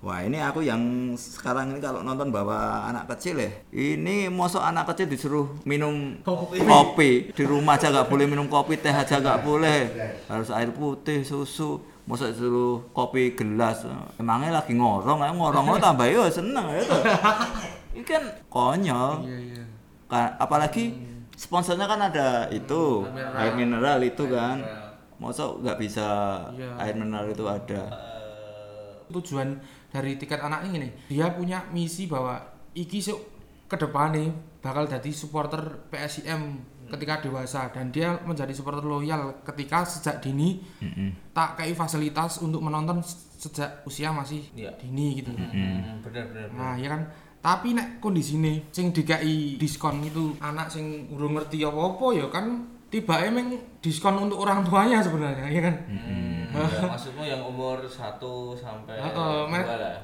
Wah ini aku yang sekarang ini kalau nonton bawa anak kecil ya Ini mosok anak kecil disuruh minum Kopi. kopi Di rumah aja nggak boleh minum kopi, teh aja nggak boleh Harus air putih, susu Mosok disuruh kopi gelas Emangnya lagi ngorong, ngorong lo tambah yo seneng ya Ini kan konyol Iya iya. Apalagi sponsornya kan ada itu Air mineral. Itu kan. Mosok nggak bisa Iya. air mineral itu ada Tujuan dari tiket anak ini dia punya misi bahwa iki sok ke depan nih bakal jadi supporter PSIM ketika dewasa dan dia menjadi supporter loyal ketika sejak dini Mm-mm. tak kayak fasilitas untuk menonton sejak usia masih Iya. dini gitu. hmm, bener bener. bener. Nah, ya kan tapi nek kondisi ini sing dikai diskon itu anak sing urung ngerti apa-apa ya kan tiba emang diskon untuk orang tuanya sebenarnya ya kan. Hmm, ya, maksudmu yang umur 1 sampai Heeh, Mas. 2 lah.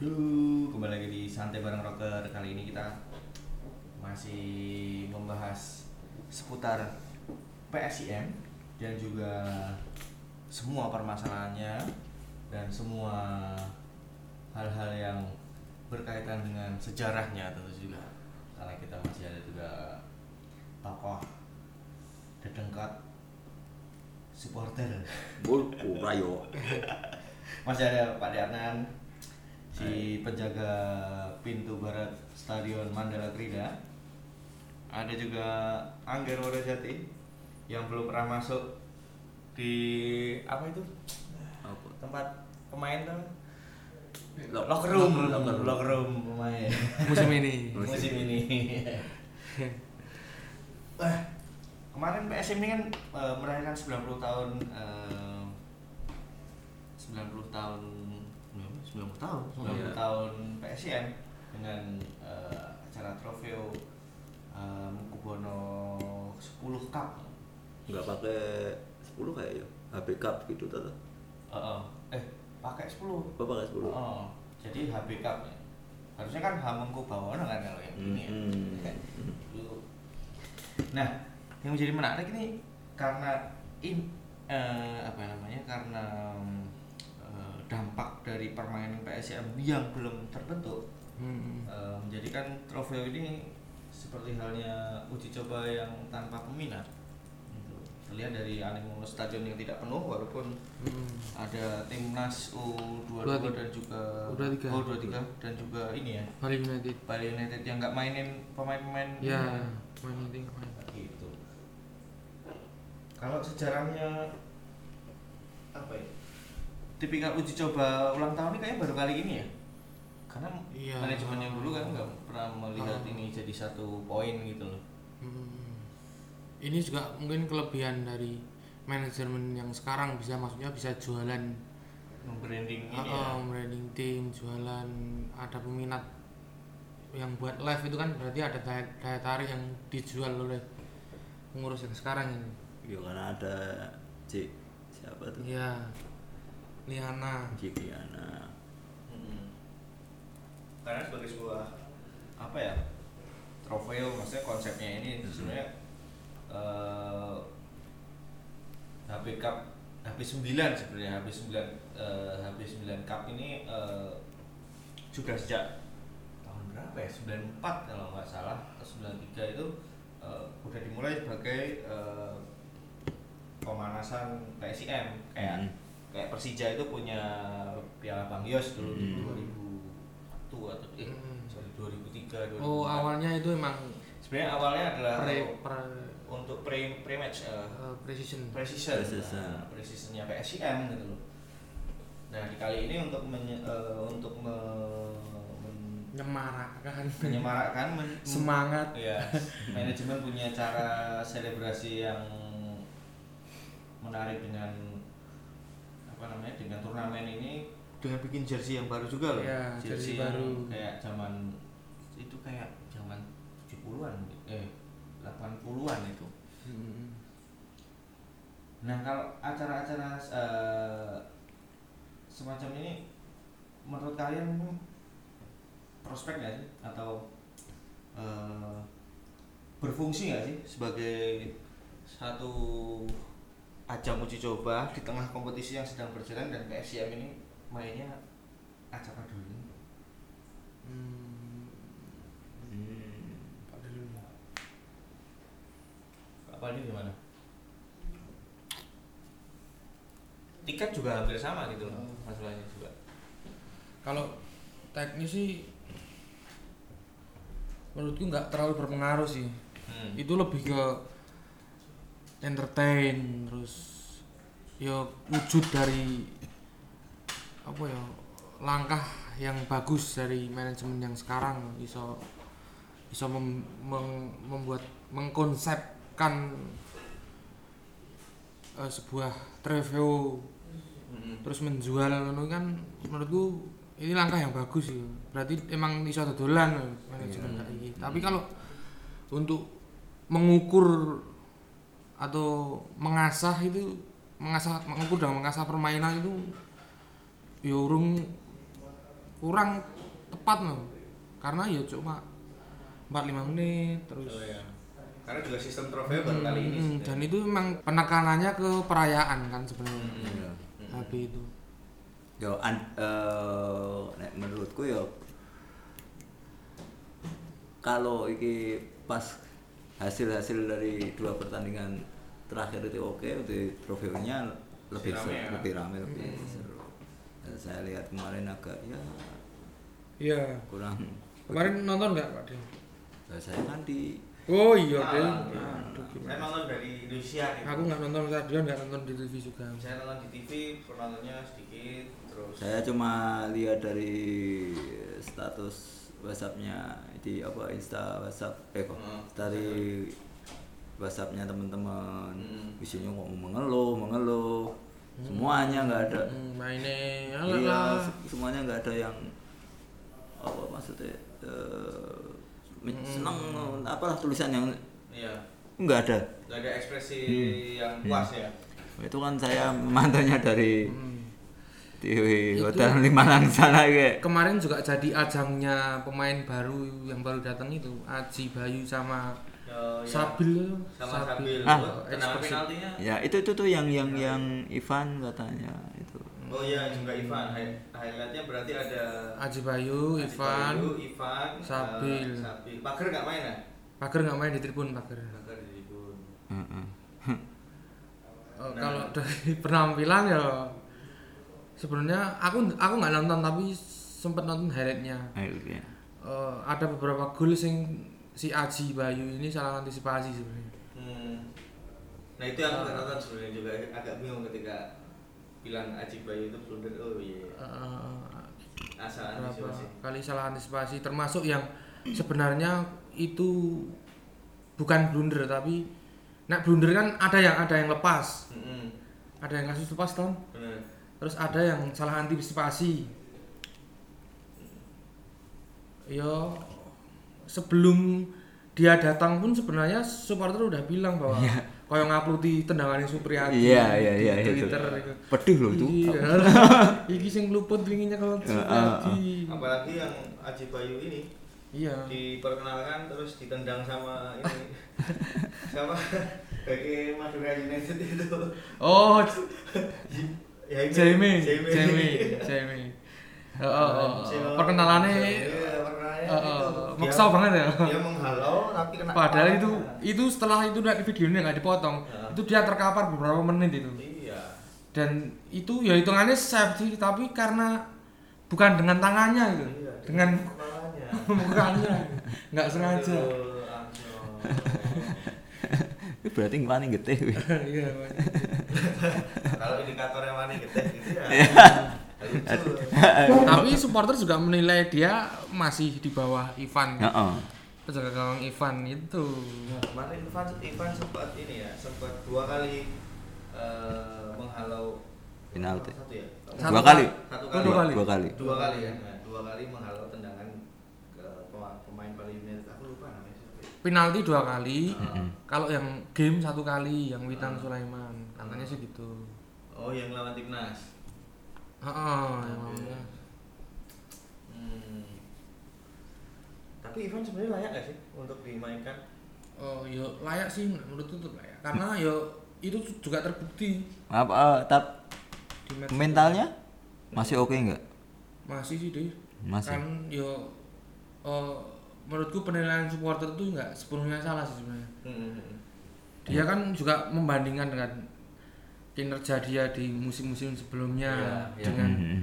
Duh, kembali lagi di Santai Bareng Rocker. Kali ini kita masih membahas seputar PSIM dan juga semua permasalahannya dan semua hal-hal yang berkaitan dengan sejarahnya tentu juga karena kita masih ada juga tokoh dedengkat supporter Bul, urayo. masih ada Pak Darnan si penjaga pintu barat Stadion Mandala Krida ada juga Angger Wodojati yang belum pernah masuk di apa itu? Apa? tempat pemain tuh? Lock- locker room. locker room. locker room pemain. Musim ini. musim ini. Wah, kemarin PSM ini kan eh, merayakan 90 tahun eh, 90 tahun 90 tahun 90 Iya. tahun PSM dengan eh, acara trofeo eh, Mukubwono 10 Cup nggak pakai 10 kayak ya HB Cup gitu tuh Heeh. eh pakai 10 oh pakai 10 Oh, jadi HB Cup ya. Harusnya kan Hamengkubuwono kan kalau yang ini ya. Hmm. Dulu. Nah, yang menjadi menarik ini karena in eh, apa namanya? Karena eh, dampak dari permainan PSM yang belum terbentuk Hmm. eh, menjadikan trofeo ini seperti halnya uji coba yang tanpa peminat. Gitu. Terlihat dari animo stadion yang tidak penuh walaupun Hmm. ada timnas U22 U23. dan juga U23. oh, U23 dan juga ini ya Bali United. Bali United yang nggak mainin pemain-pemain Ya, main main. gitu kalau sejarahnya apa ya tipikal uji coba ulang tahun ini kayaknya baru kali ini ya karena Iya. manajemen yang dulu kan nggak pernah melihat Oh. ini jadi satu poin gitu loh Hmm. Ini juga mungkin kelebihan dari manajemen yang sekarang bisa maksudnya bisa jualan membranding ini uh, ya branding tim, jualan ada peminat yang buat live itu kan berarti ada daya, daya tarik yang dijual oleh pengurus yang sekarang ini. ya karena ada C siapa tuh Iya. Liana. C Diana Mm-mm. karena sebagai sebuah apa ya trofeo maksudnya konsepnya ini sebenarnya eh HP Cup HP 9 sebenarnya HP 9 eh, HP 9 Cup ini eh, juga sejak tahun berapa ya 94 kalau nggak salah atau 93 itu eh, udah dimulai sebagai eh, pemanasan PSIM kayak Hmm. Kayak Persija itu punya Piala Bang Yos dulu di Hmm. 2000 atau eh Hmm. sorry 2003 2004. Oh, awalnya itu emang sebenarnya awalnya adalah pre, untuk- pre, untuk pre pre match uh, precision. precision Precision. nah, precisionnya PSIM gitu loh nah di kali ini untuk menye- eh, untuk me- men- Nyemarakkan. menyemarakkan men- Semangat. ya manajemen punya cara selebrasi yang menarik dengan apa namanya dengan turnamen ini dengan bikin jersey yang baru juga loh. Iya, jersey yang baru. Kayak zaman itu kayak zaman 70-an eh 80-an itu. Hmm. Nah, kalau acara-acara eh, semacam ini menurut kalian prospek nggak sih atau eh, berfungsi nggak sih sebagai satu ajang uji coba di tengah kompetisi yang sedang berjalan dan PSIM ini mainnya acara dulu Hmm. Pak dulu. apa ini gimana? Tiket juga hampir sama gitu loh masalahnya juga. Kalau teknis sih menurutku nggak terlalu berpengaruh sih. Hmm. Itu lebih ke entertain terus ya wujud dari apa ya langkah yang bagus dari manajemen yang sekarang bisa bisa mem- meng- membuat mengkonsepkan eh, sebuah trofeo Hmm. terus menjual ngono kan menurutku ini langkah yang bagus sih. Berarti emang iso dodolan manajemen kayak gini. Tapi kalau untuk mengukur atau mengasah itu mengasah mengukur dan mengasah permainan itu ya urung kurang tepat loh karena ya cuma 45 menit terus Oh, iya. Karena juga sistem trofeo baru kali ini. Hmm, sih. dan itu memang penekanannya ke perayaan kan sebenarnya Hmm. tapi itu Yo an, eh, nek menurutku yo kalau iki pas hasil-hasil dari dua pertandingan terakhir itu oke, itu trofeonya lebih Lebih seru, rame ya? lebih rame, lebih seru. Dan saya lihat kemarin agak ya iya kurang. kemarin nonton nggak pak Del? Nah, saya kan di oh iya Ah, aduh Saya nonton dari Indonesia gitu. aku nggak nonton stadion nggak nonton di TV juga Saya nonton di TV, penontonnya sedikit, terus saya cuma lihat dari status WhatsAppnya di apa Insta WhatsApp eh kok Hmm. dari WhatsAppnya teman-teman Hmm. isinya kok mengeluh mengeluh semuanya nggak ada Hmm, mainnya iya semuanya nggak ada yang apa maksudnya men- Hmm. seneng apalah tulisan yang iya, nggak ada nggak ada ekspresi Hmm. yang puas ya. itu kan saya memantaunya dari Hmm. TV Itu- Hotel Limanan sana kayak kemarin juga jadi ajangnya pemain baru yang baru datang itu Aji Bayu sama Oh, iya. Sabil Sama Sabil. Ah. Tendangan Ekspresi. penaltinya. Ya itu tuh tuh yang yang yang Ivan katanya itu. Oh iya, juga Ivan. Hi- Highlightnya berarti ada Aji Bayu, Aji Ivan, Bayu, Ivan, Sabil. eh, Sabil. Pager nggak main ya? Pager nggak main di tribun Pager. Pager di tribun. Heeh. Oh, Nah. Kalau dari penampilan ya sebenarnya aku aku nggak nonton tapi sempat nonton highlightnya. Akhirnya. Eh, ada beberapa gol sing si Aji Bayu ini salah antisipasi sebenarnya. Hmm. Nah itu yang nggak nonton sebenarnya juga agak bingung ketika bilang Aji Bayu itu blunder. Oh iya. Eh, Asal berapa antisipasi. kali salah antisipasi termasuk yang sebenarnya itu bukan blunder tapi nak blunder kan ada yang ada yang lepas Hmm, ada yang kasus lepas toh benar. terus ada yang salah antisipasi yo sebelum dia datang pun sebenarnya supporter udah bilang bahwa kayak ngapluti tendangan Supriyadi Iya, iya, di iya, itu. Twitter itu. Pedih loh itu. Iya. Iki sing luput winginya kalau Heeh, Supriyadi. Apalagi yang Aji Bayu ini Iya. diperkenalkan terus ditendang sama ini sama bagi Madura United itu. Oh, Ya, ini, Jamie, Jamie. Jamie, Jamie. Oh, perkenalannya Iya, perkenalannya itu. Dia- maksa banget ya. Dia menghalau tapi kena Padahal kepala. itu itu setelah itu dari videonya nggak dipotong, Ya. itu dia terkapar beberapa menit itu. Iya. Dan itu ya hitungannya sih, tapi karena bukan dengan tangannya gitu, Iya, dengan mukanya, nggak sengaja. Itu berarti ngwani getih. wih. Iya. Kalau indikatornya mana gede gitu ya. Tapi supporter juga menilai dia masih di bawah Ivan. Heeh. Penjaga gawang Ivan itu. Kemarin Ivan, Ivan sempat ini ya, sempat dua kali eh, menghalau penalti. Satu ya? Satu Dua kali. Satu Oh, kali. dua kali. Dua kali. Dua kali ya. Nah, dua kali menghalau tendangan ke pema- pemain Bali United. Aku lupa namanya siapa. ya. penalti dua kali Mm-mm. kalau yang game satu kali yang Witan Sulaiman katanya sih gitu Oh, yang lawan timnas. Heeh, yang lawannya. Hmm. Tapi Ivan sebenarnya layak gak sih untuk dimainkan? oh yo layak sih menurutku tuh layak karena yo itu juga terbukti Apa eh, tap mentalnya masih oke nggak? masih sih deh Masih. kan yo oh, menurutku penilaian supporter tuh nggak sepenuhnya salah sih sebenarnya Hmm. dia kan juga membandingkan dengan kinerja dia di musim-musim sebelumnya Iya, iya. dengan Mm-mm.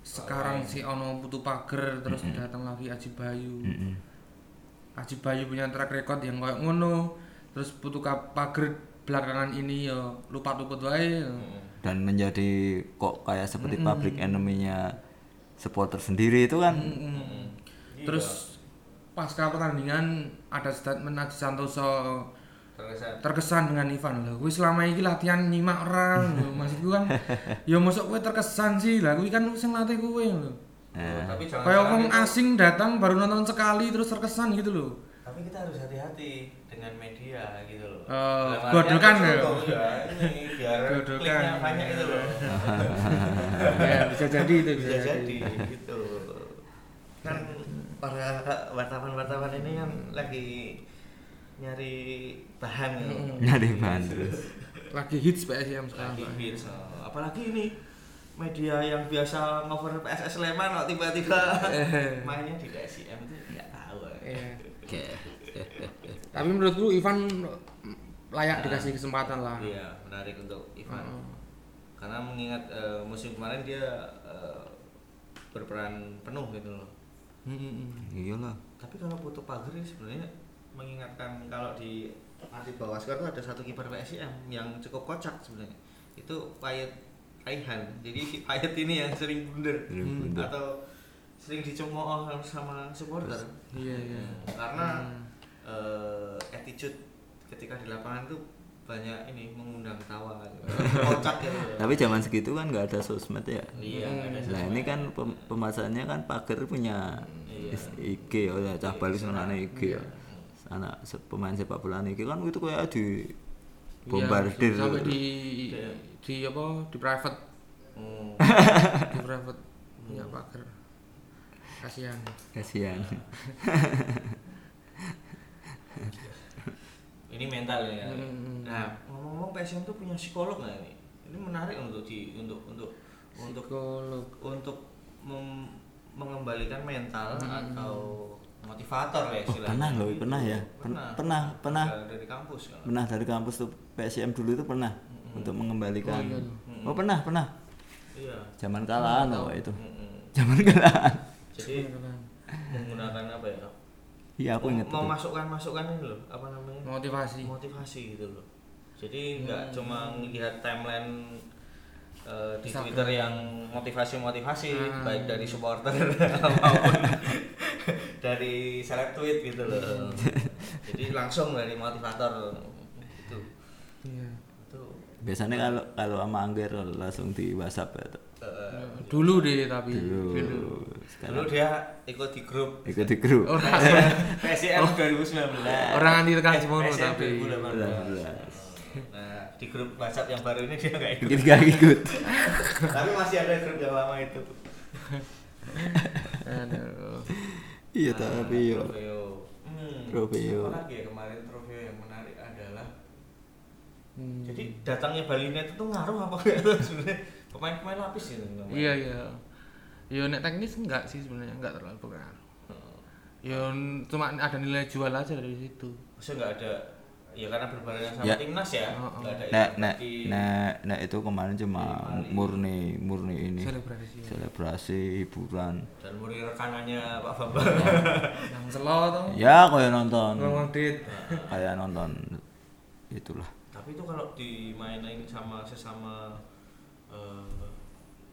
sekarang si Ono Putu Pager terus datang lagi Aji Bayu Mm-mm. Aji Bayu punya track record yang kayak ngono terus Putu Ka- Pager belakangan ini yo lupa luput wae yo. Hmm. Dan menjadi kok kayak seperti public enemy-nya supporter sendiri itu kan. Mm-mm. Hmm. terus pasca pertandingan ada statement Aji Santoso terkesan terkesan dengan Ivan lah gue selama ini latihan nyimak orang lho. maksud gue kan ya masuk gue terkesan sih lah gue kan sing latih gue lho Oh, tapi jangan kayak orang asing datang baru nonton sekali terus terkesan gitu loh tapi kita harus hati-hati dengan media gitu loh. Oh, Dalam godokan ya? biar Godokan. kliknya banyak itu loh. ya bisa jadi itu bisa, Bisa jadi gitu. Kan para wartawan-wartawan ini kan lagi nyari bahan gitu. Nyari bahan terus. lagi hits PSM sekarang Lagi hits. Apalagi ini media yang biasa ngover PSS Sleman kok tiba-tiba Eh. mainnya di PSIM itu nggak tahu. Iya. Oke. tapi menurutku Ivan layak dikasih kesempatan lah Iya, menarik untuk Ivan. Heeh. Karena mengingat eh, musim kemarin dia eh, berperan penuh gitu loh. Mm-mm. Iyalah. Tapi kalau Pager ini sebenarnya mengingatkan kalau di nanti bawah skor itu ada satu kiper PSIM yang cukup kocak sebenarnya. Itu Payet Raihan. Jadi si Payet ini yang sering blunder Hmm. atau sering dicemooh sama supporter. iya iya Karena Hmm. eh, attitude ketika di lapangan tuh banyak ini mengundang tawa gitu. kocak gitu. Tapi zaman segitu kan nggak ada sosmed ya. Iya, nggak ada Nah ini kan pem pemasannya kan pagar punya Iya. IG oh ya cah bali senengane IG ya. Anak se- pemain sepak bola IG kan itu kayak di bombardir. Iya, sampai di Iya. di apa di private Hmm. di private punya pagar kasihan Kasihan. ini mental ya. Hmm. Nah, ngomong-ngomong PSM tuh punya psikolog nggak ini? Ini menarik untuk di untuk untuk untuk psikolog untuk mem- mengembalikan mental Hmm. atau motivator ya Oh, pernah loh, Gitu. pernah ya? Pen- pernah, pernah. Dari- dari kampus kan. Pernah dari kampus tuh PSM dulu itu pernah untuk mengembalikan. Oh, iya. Oh, pernah, pernah. Iya. Zaman kalahan loh itu. Mm-mm. Zaman kalahan. Jadi menggunakan apa ya? Iya, aku inget Mau masukkan masukan ini loh, apa namanya? motivasi motivasi gitu loh jadi nggak cuma ngelihat timeline eh, di Instagram. Twitter yang motivasi-motivasi Ah. baik dari supporter maupun dari seleb tweet gitu loh. Jadi langsung dari motivator itu. Iya. Itu. Biasanya kalau kalau sama Angger langsung di WhatsApp ya. eh, dulu. deh tapi. Dulu. dulu. Sekarang. Dia ikut di grup. Ikut di grup. orang PSM 2019 orang anti tekan semono PSM tapi 2018 nah di grup WhatsApp yang baru ini dia nggak ikut Ikut gak ikut. tapi masih ada grup yang lama itu Aduh. Iya tapi yo. Trofeo. Hmm. Trofeo. Apa lagi ya kemarin trofeo yang menarik adalah Hmm. jadi datangnya Bali United itu ngaruh apa enggak tuh sebenarnya pemain-pemain lapis ini namanya. iya iya ya nek teknis enggak sih sebenarnya enggak terlalu berpengaruh Heeh. ya cuma ada nilai jual aja dari situ Maksudnya nggak ada ya karena berbarengan sama Ya. timnas ya. Oh, oh. ada Nah, yang nah, di- nah, nah itu kemarin cuma murni murni ini selebrasi selebrasi hiburan. dan muri rekanannya Pak Bambang. yang selo tuh Ya kayak nonton, ngomong dit kayak nonton itulah. Tapi itu kalau dimainin sama sesama eh,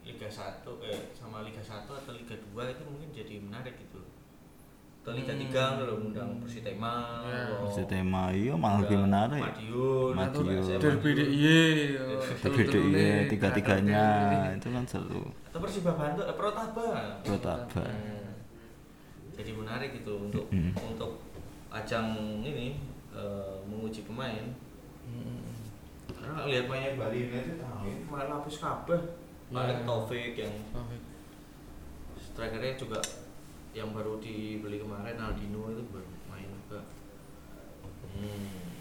Liga 1 eh sama Liga 1 atau Liga 2 itu mungkin jadi menarik gitu. Ke Liga 3 lho ngundang Persitema, Ya. lho. Si tema iya malah lebih menarik. Madiun, Madiun. Derby. DIY. Berbeda iya tiga-tiganya itu kan seru. atau Persiba Bantul, eh, Protaba. Protaba. Hmm. Jadi menarik itu untuk Mm. untuk ajang ini eh, menguji pemain. Karena lihat mainnya Bali United tahu ini main lapis kabeh. Malik Iya. Taufik yang strikernya juga yang baru dibeli kemarin Aldino itu baru main juga. Hmm.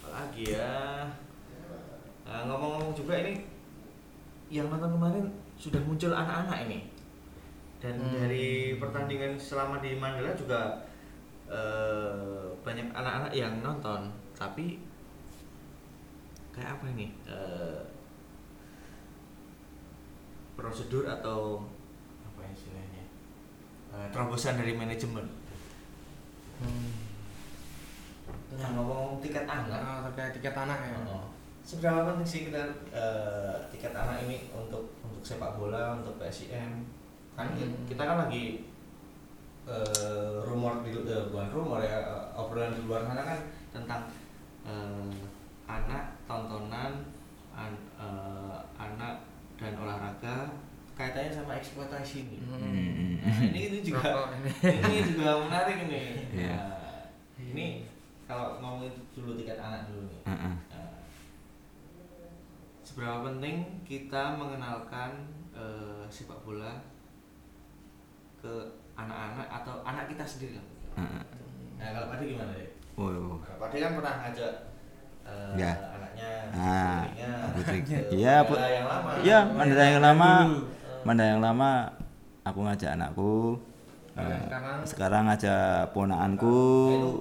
Apalagi ya. Nah, ngomong-ngomong juga ini yang nonton kemarin sudah muncul anak-anak ini. Dan Hmm. dari pertandingan selama di Mandala juga eh, banyak anak-anak yang nonton, tapi kayak apa ini? Eh, prosedur atau apa istilahnya? Eh, terobosan dari manajemen. Nah, ngomong tiket anak, Nah, terkait tiket anak ya. Oh. Seberapa penting sih kita eh, tiket anak ini untuk untuk sepak bola, untuk PSIM? Kan Hmm. kita kan lagi eh, rumor di eh, bukan rumor ya, obrolan di luar sana kan tentang eh, anak tontonan an- eh, anak dan olahraga kaitannya sama eksploitasi ini. Hmm. Nah, ini ini juga ini. juga menarik ini. Iya. Nah, ini kalau ngomongin dulu tiket anak dulu nih. Heeh. Nah, seberapa penting kita mengenalkan eh, sepak bola ke anak-anak atau anak kita sendiri lah. Heeh. Nah, kalau Padi gimana ya? Oh. Kalau Padi kan pernah ngajak eh, Ya. anaknya, Ah, putrinya, putrinya. Iya. Mandala yang lama. Iya, yang lama. Manda yang lama aku ngajak anakku. Nah, Eh, sekarang sekarang ngajak ponaanku. Nah, itu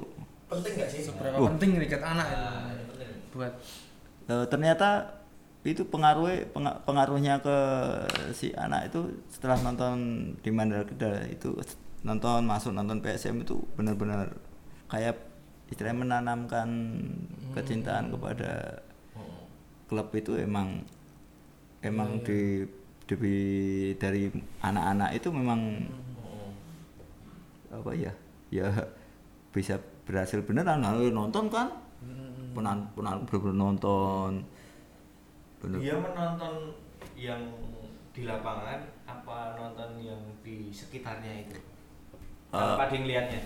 penting nggak sih? seberapa Oh. penting tiket anak Nah, itu penting. buat Eh, ternyata itu pengaruhnya penga- pengaruhnya ke si anak itu setelah nonton di Mandala Kedal itu nonton masuk nonton PSM itu benar-benar kayak istilahnya menanamkan kecintaan kepada Oh. klub itu emang emang Iya, di, di- dari anak-anak itu memang apa ya? Ya bisa berhasil beneran. Nah, nonton kan? Hmm. penan penan bener nonton. Bener. Dia menonton yang di lapangan apa nonton yang di sekitarnya itu? Kalau Padi ngeliatnya.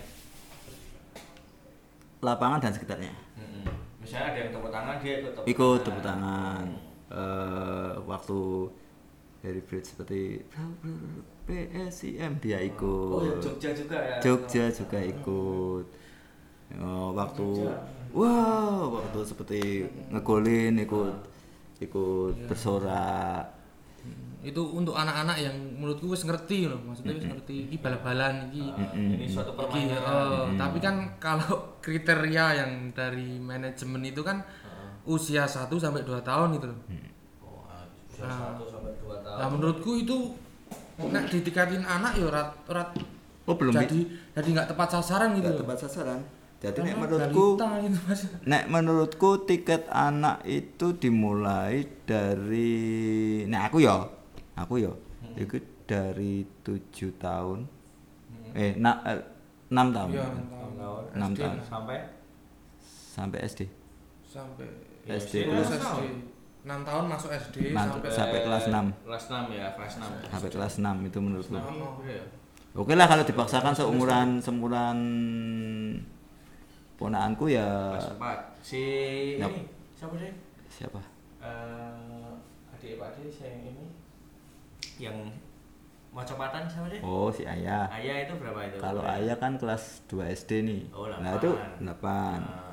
lapangan dan sekitarnya. Mm-mm. Misalnya ada yang tepuk tangan dia ikut tepuk ikut tepuk tangan. Eh waktu dari bridge seperti PSIM dia ikut. Oh ya Jogja juga ya. Jogja juga ikut. Oh, waktu Jogja. wow waktu seperti ngegolin ikut ikut bersorak. Itu untuk anak-anak yang menurutku wis ngerti loh maksudnya wis ngerti iki bal-balan iki Ini suatu iki permainan. eh, tapi kan kalau kriteria yang dari manajemen itu kan usia 1 sampai 2 tahun itu loh. Oh, usia Ah. satu sampai dua tahun. nah menurutku itu nek ditikatin anak ya rat rat oh belum jadi jadi nggak tepat sasaran gitu nggak loh. tepat sasaran. Jadi nek menurutku balita itu mas. nek menurutku tiket anak itu dimulai dari nek aku ya aku ya itu dari tujuh tahun. Eh na, eh, enam tahun. Iya, Enam tahun. tahun. Enam SD tahun. sampai? Sampai SD sampai Ya, SD SD lulus enam SD tahun. 6 tahun masuk SD Nah, sampai sampai kelas enam. Kelas 6 ya, kelas 6. sampai kelas 6 itu menurutku Tapi, ya. oke lah kalau dipaksakan seumuran seumuran ponaanku ya Kelas 4. Si ini siapa sih? siapa Eh, adik Pak Ade saya ini yang mau cepatan siapa sih? oh si ayah Ayah itu berapa itu? kalau ayah kan kelas 2 SD nih Oh, nah itu 8 Nah,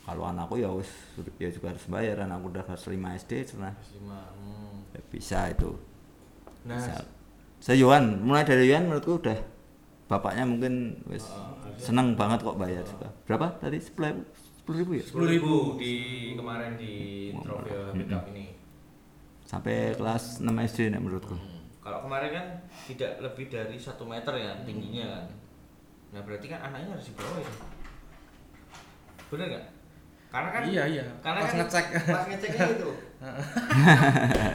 kalau anakku ya wis ya juga harus bayar anakku udah kelas 5 SD sudah kelas 5. Hmm. ya bisa itu Nah, bisa Seyuan mulai dari Yuan menurutku udah bapaknya mungkin wis Oh, seneng banget kok bayar juga berapa tadi sepuluh sepuluh ribu ya 10.000 di kemarin di trofeo Habib Cup ini. sampai kelas 6 SD nek menurutku Hmm. Kalau kemarin kan tidak lebih dari satu meter ya tingginya kan. Nah berarti kan anaknya harus di bawah itu. Bener nggak? Karena kan iya iya. karena pas kan ngecek. pas ngeceknya itu.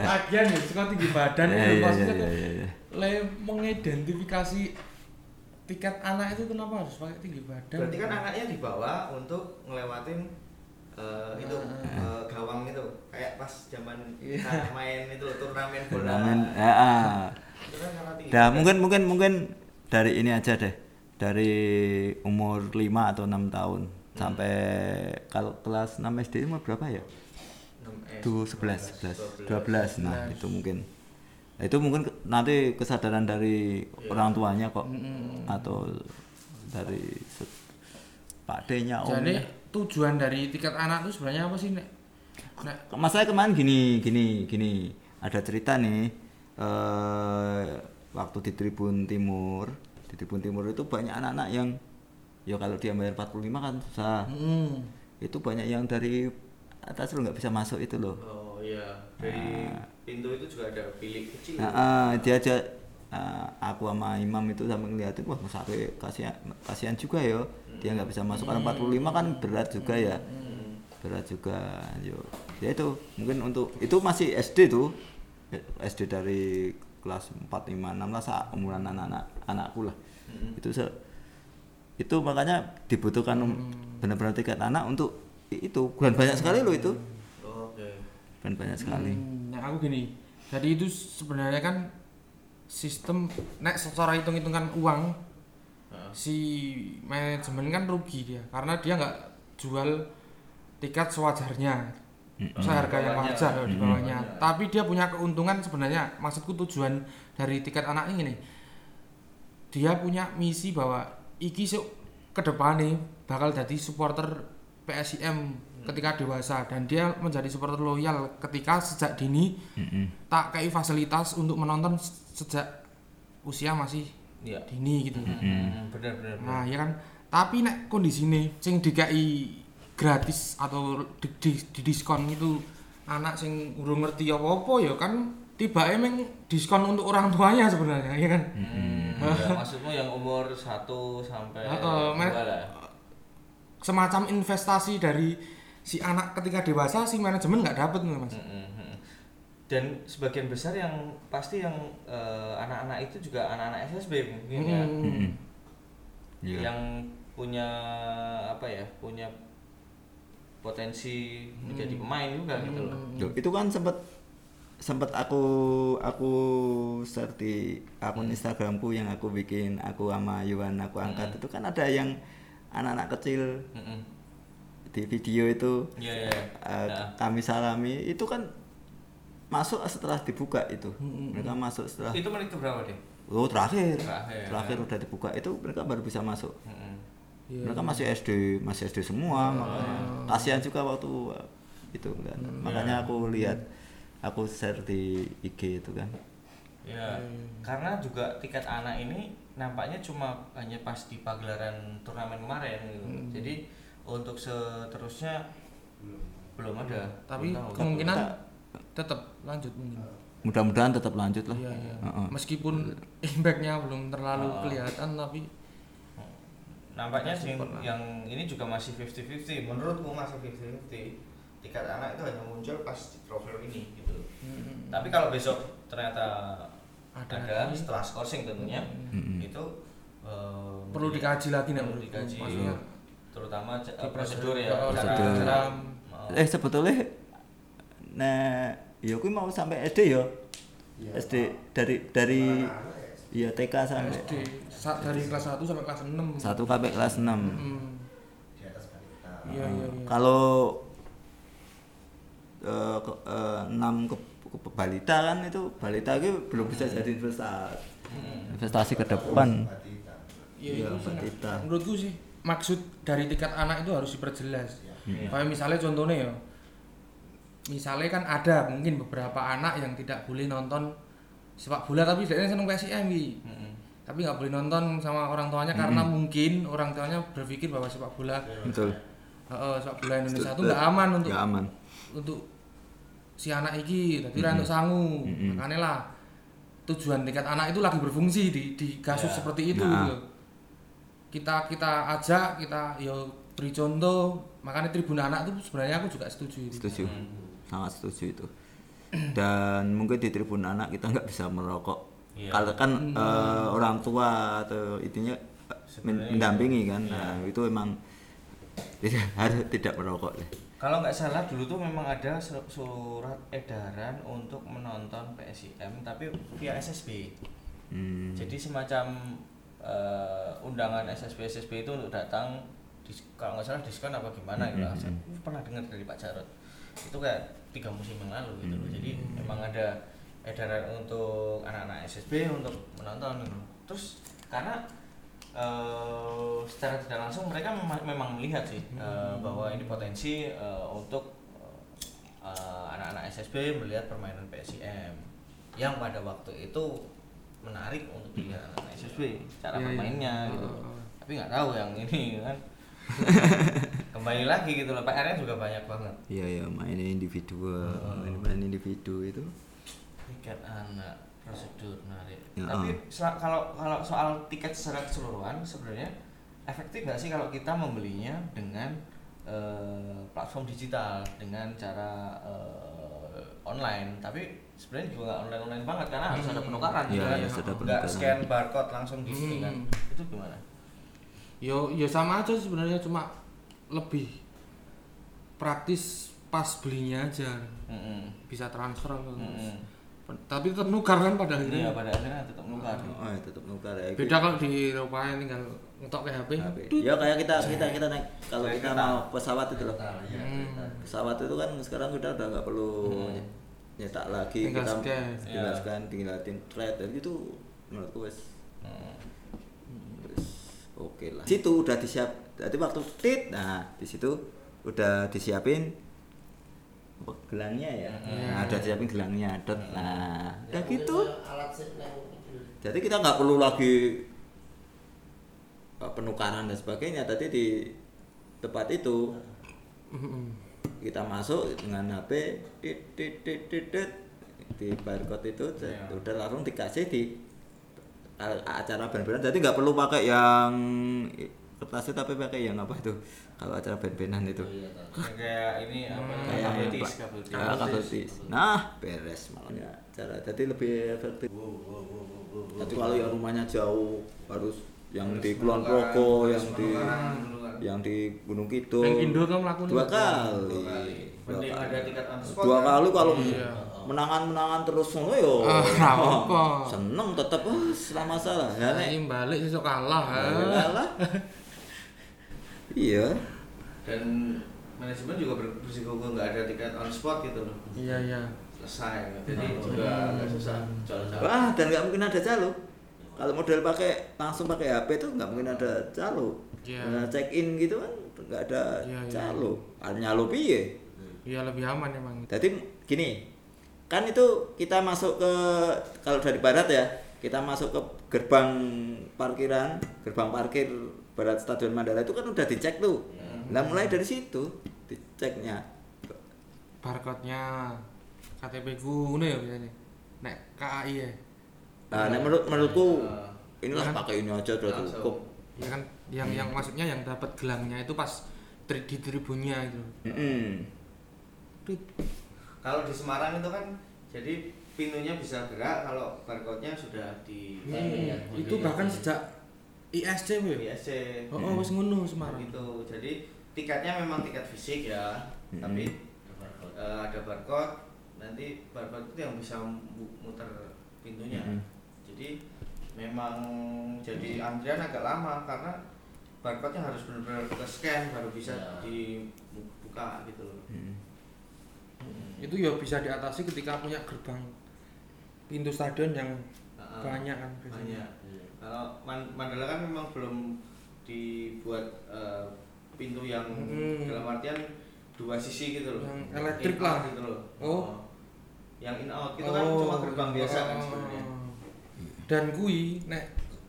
lagian ya suka tinggi badan Iya, itu iya, maksudnya iya, kan iya, iya. le mengidentifikasi tiket anak itu kenapa harus pakai tinggi badan? Berarti kan anaknya dibawa untuk ngelewatin eh, itu eh, gawang itu. Kayak pas zaman kita main itu turnamen bola. Turnamen, ya, ah. itu kan mungkin mungkin mungkin dari ini aja deh. Dari umur 5 atau 6 tahun sampai kalau kelas 6 SD umur berapa ya? 6S, Itu 11, 11, 12. Nah, 12. itu mungkin. Nah, itu mungkin nanti kesadaran dari orang tuanya kok atau dari Pak D-nya Om. jadi tujuan dari tiket anak itu sebenarnya apa sih nek nek Masalahnya kemarin gini, gini, gini. Ada cerita nih eh waktu di Tribun Timur, di Tribun Timur itu banyak anak-anak yang ya kalau dia bayar 45 kan susah. hmm, Itu banyak yang dari atas lo nggak bisa masuk itu loh. oh iya. Dari pintu itu juga ada bilik kecil. Nah, ah, dia aja ah, aku sama Imam itu sampai ngeliatin wah sampai kasihan kasihan juga ya. Dia nggak bisa masuk karena 45 kan berat juga ya. Berat juga yo ya itu mungkin untuk itu masih SD tuh. SD dari kelas 4 5 6 lah saat umuran anak-anak anakku lah. Itu se itu makanya dibutuhkan um- benar-benar tiket anak untuk itu. Dan banyak sekali loh itu. Oke. Dan banyak sekali. Hmm, nek aku gini jadi itu sebenarnya kan sistem nek secara hitung-hitungan uang Heeh. si manajemen kan rugi dia karena dia nggak jual tiket sewajarnya. Seharga yang wajar di bawahnya. Bawahnya. tapi dia punya keuntungan sebenarnya maksudku tujuan dari tiket anak ini nih dia punya misi bahwa iki suk ke depan nih bakal jadi supporter PSIM ketika dewasa dan dia menjadi supporter loyal ketika sejak dini Mm-mm. tak kayak fasilitas untuk menonton sejak usia masih iya dini gitu Hmm, benar benar benar. Nah, ya kan. Tapi nek kondisi ini sing dikai gratis atau di, di, di diskon itu anak sing urung ngerti apa-apa ya kan tiba emang diskon untuk orang tuanya sebenarnya ya kan. Hmm, ya, maksudmu yang umur 1 sampai Heeh, dua men- lah. Semacam investasi dari si anak ketika dewasa si manajemen nggak dapet nih Mas. Mm, mm, mm. Dan sebagian besar yang pasti yang eh, anak-anak itu juga anak-anak SSB mungkin ya, Hmm. Mm-mm. Iya. yang punya apa ya, punya potensi menjadi pemain juga gitu loh. Loh, itu kan sempat sempat aku aku share di akun Instagramku yang aku bikin aku sama Yuan aku angkat itu kan ada yang anak-anak kecil Mm-mm. di video itu Iya, iya. eh, Nah. kami salami itu kan masuk setelah dibuka itu Hmm, mereka masuk setelah Itu menit berapa deh? oh terakhir Terakhir, terakhir ya. udah dibuka itu mereka baru bisa masuk Mm-mm. Iya. mereka masih SD masih SD semua makanya kasihan juga waktu uh, itu kan makanya aku lihat aku share di IG itu kan Ya, karena juga tiket anak ini nampaknya cuma hanya pas di pagelaran turnamen kemarin gitu. Jadi untuk seterusnya belum ada. Tapi Belum tahu. kemungkinan tetap lanjut mungkin. mudah-mudahan tetap lanjut lah Iya, iya. Heeh. Meskipun impactnya belum terlalu Oh. kelihatan tapi nampaknya sih yang ini juga masih 50-50. Menurutku masih 50-50. Tiket anak itu hanya muncul pas di profil ini gitu. hmm, Tapi kalau besok ternyata Ada ada, setelah scoring tentunya Mm-mm. itu eh, perlu dikaji lagi nih perlu dikaji. Maksudnya terutama di prosedur ya. oh, Prosedur. cara- cara- Oh. eh sebetulnya nah ya aku mau sampai SD ya SD dari dari ya TK sampai SD sa- dari kelas 1 sampai kelas 6. satu sampai kelas 6 Hmm. Iya, iya, iya. kalau eh, ke, eh, 6 ke, ke balita kan itu balita itu belum bisa jadi investasi investasi ke depan Iya, Iya, itu sih, Batita. menurutku sih maksud dari tiket anak itu harus diperjelas. Iya. Kayak misalnya contohnya ya, misalnya kan ada mungkin beberapa anak yang tidak boleh nonton sepak bola tapi dia seneng PSIM Wi. Mm-mm. tapi nggak boleh nonton sama orang tuanya karena mungkin orang tuanya berpikir bahwa sepak bola betul eh, sepak bola Indonesia itu nggak aman untuk nggak aman untuk si anak iki jadi Mm-mm. untuk sangu Mm-mm. makanya lah tujuan tiket anak itu lagi berfungsi di di kasus Ya. seperti itu Nah. gitu. kita kita ajak kita yo beri contoh makanya tribun anak itu sebenarnya aku juga setuju itu. setuju sangat setuju itu dan mungkin di tribun anak kita nggak bisa merokok Iya. kalau kan eh, orang tua atau intinya sebenarnya mendampingi kan. Iya. Nah, itu emang tidak harus tidak merokok deh. Kalau nggak salah dulu tuh memang ada su- surat edaran untuk menonton PSIM tapi via SSB. Hmm. Jadi semacam eh, undangan SSB SSB itu untuk datang dis- kalau nggak salah diskon apa gimana gitu. Mm-hmm. Saya pernah dengar dari Pak Jarot. Itu kayak tiga musim yang lalu gitu loh. Jadi memang ada edaran untuk anak-anak SSB untuk menonton gitu. Terus karena eh, secara tidak langsung mereka memang, memang melihat sih eh, bahwa ini potensi eh, untuk eh, anak-anak SSB melihat permainan PSIM yang pada waktu itu menarik untuk dilihat anak SSB cara Iya, iya. bermainnya gitu Oh, oh. tapi nggak tahu yang ini kan kembali lagi gitu loh PR-nya juga banyak banget Iya ya mainin individual, Oh. main, main individu itu. tiket anak prosedur menarik Ya, tapi kalau kalau soal tiket secara keseluruhan sebenarnya efektif nggak sih kalau kita membelinya dengan eh, platform digital dengan cara eh, online tapi sebenarnya juga nggak online online banget karena harus ada penukaran gitu kan. iya, harus ada nggak penukaran. scan barcode langsung di sini kan Hmm. itu gimana Yo, yo sama aja sebenarnya cuma lebih praktis pas belinya aja Mm-mm. bisa transfer ke- Mm-mm. Tapi tetap nukar kan pada Iya akhirnya pada akhirnya tetap nukar. Oh, ya, tetap nukar ya. beda kalau di Eropa yang tinggal ngetok ke HP HP. Ya kayak kita kita kita naik kalau kita mau pesawat itu loh. Iya, Hmm. Pesawat itu kan sekarang udah udah nggak perlu Hmm. nyetak lagi Tinggal kita scan. tinggal Iya. scan tinggal tim thread dan itu menurutku wes Hmm. wes oke lah. Situ udah disiap. Jadi waktu tit, nah di situ udah disiapin gelangnya ya. Nah, udah disiapin gelangnya, dot. Nah, udah Ya, gitu. alat sih neng itu. Jadi kita nggak perlu lagi uh, penukaran dan sebagainya. Tadi di tempat itu kita masuk dengan HP, di barcode itu Iya. udah langsung dikasih di a- acara band-bandan. Jadi nggak perlu pakai yang kertasnya tapi pakai yang apa itu kalau acara band-bandan itu. Iya, tahu. Yang kayak ini apa Kayak kabel tis. Ah. Nah, beres malamnya. Cara jadi lebih efektif. Wow, wow, wow, wow, wow. Tapi kalau yang rumahnya jauh harus yang di Kulon Progo, yang di yang di Gunung Kidul. Yang Indo kan melakukan dua itu. kali. Dua kali. Kan? kali kalau Iya. menangan-menangan terus ngono yo. Ah, apa-apa. Seneng tetep selama salah. Ya nek balik sesuk kalah. ah. kalah. Iya. Dan manajemen juga ber- bersikukuh nggak ada tiket on spot gitu loh. Iya iya. Selesai. Jadi Oh, juga iya. agak susah jalan-jalan. Wah, dan nggak mungkin ada calo. Kalau model pakai langsung pakai HP itu nggak mungkin ada calo. Iya. Nah, check in gitu kan nggak ada Iya, iya. calo. Ada nyalo piye? Iya lebih aman emang. Jadi gini, kan itu kita masuk ke kalau dari barat ya, kita masuk ke gerbang parkiran, gerbang parkir barat Stadion Mandala itu kan udah dicek tuh. Nah mulai dari situ diceknya. Barcode-nya KTP ku ngono ya biasanya. Nek KAI ya. Nah, nah, menurut menurutku Ah. inilah Kan? pakai ini aja udah cukup. Ya kan yang yang maksudnya yang dapat gelangnya itu pas tri- di tribunnya itu. Tit. Kalau di Semarang itu kan jadi pintunya bisa gerak kalau barcode-nya sudah di Hmm, itu bahkan sejak ISC di we. SC. Oh, oh wis ngono Semarang. gitu. Jadi tiketnya memang tiket fisik ya, Mm-mm. tapi Ada barcode. eh, ada barcode. Nanti barcode itu yang bisa mu- muter pintunya. Mm-mm. Jadi memang jadi antrian agak lama karena barcode-nya harus benar-benar ke scan baru bisa Ya. dibuka gitu loh. Mm. Itu ya bisa diatasi ketika punya gerbang pintu stadion yang Heeh. banyak kan biasanya. banyak. Iya. Kalau Man- Mandala kan memang belum dibuat eh, pintu yang Hmm. dalam artian dua sisi gitu loh. Yang elektrik lah. gitu loh. Oh. Yang in out itu kan cuma gerbang biasa kan oh. sebenarnya. Dan kui nek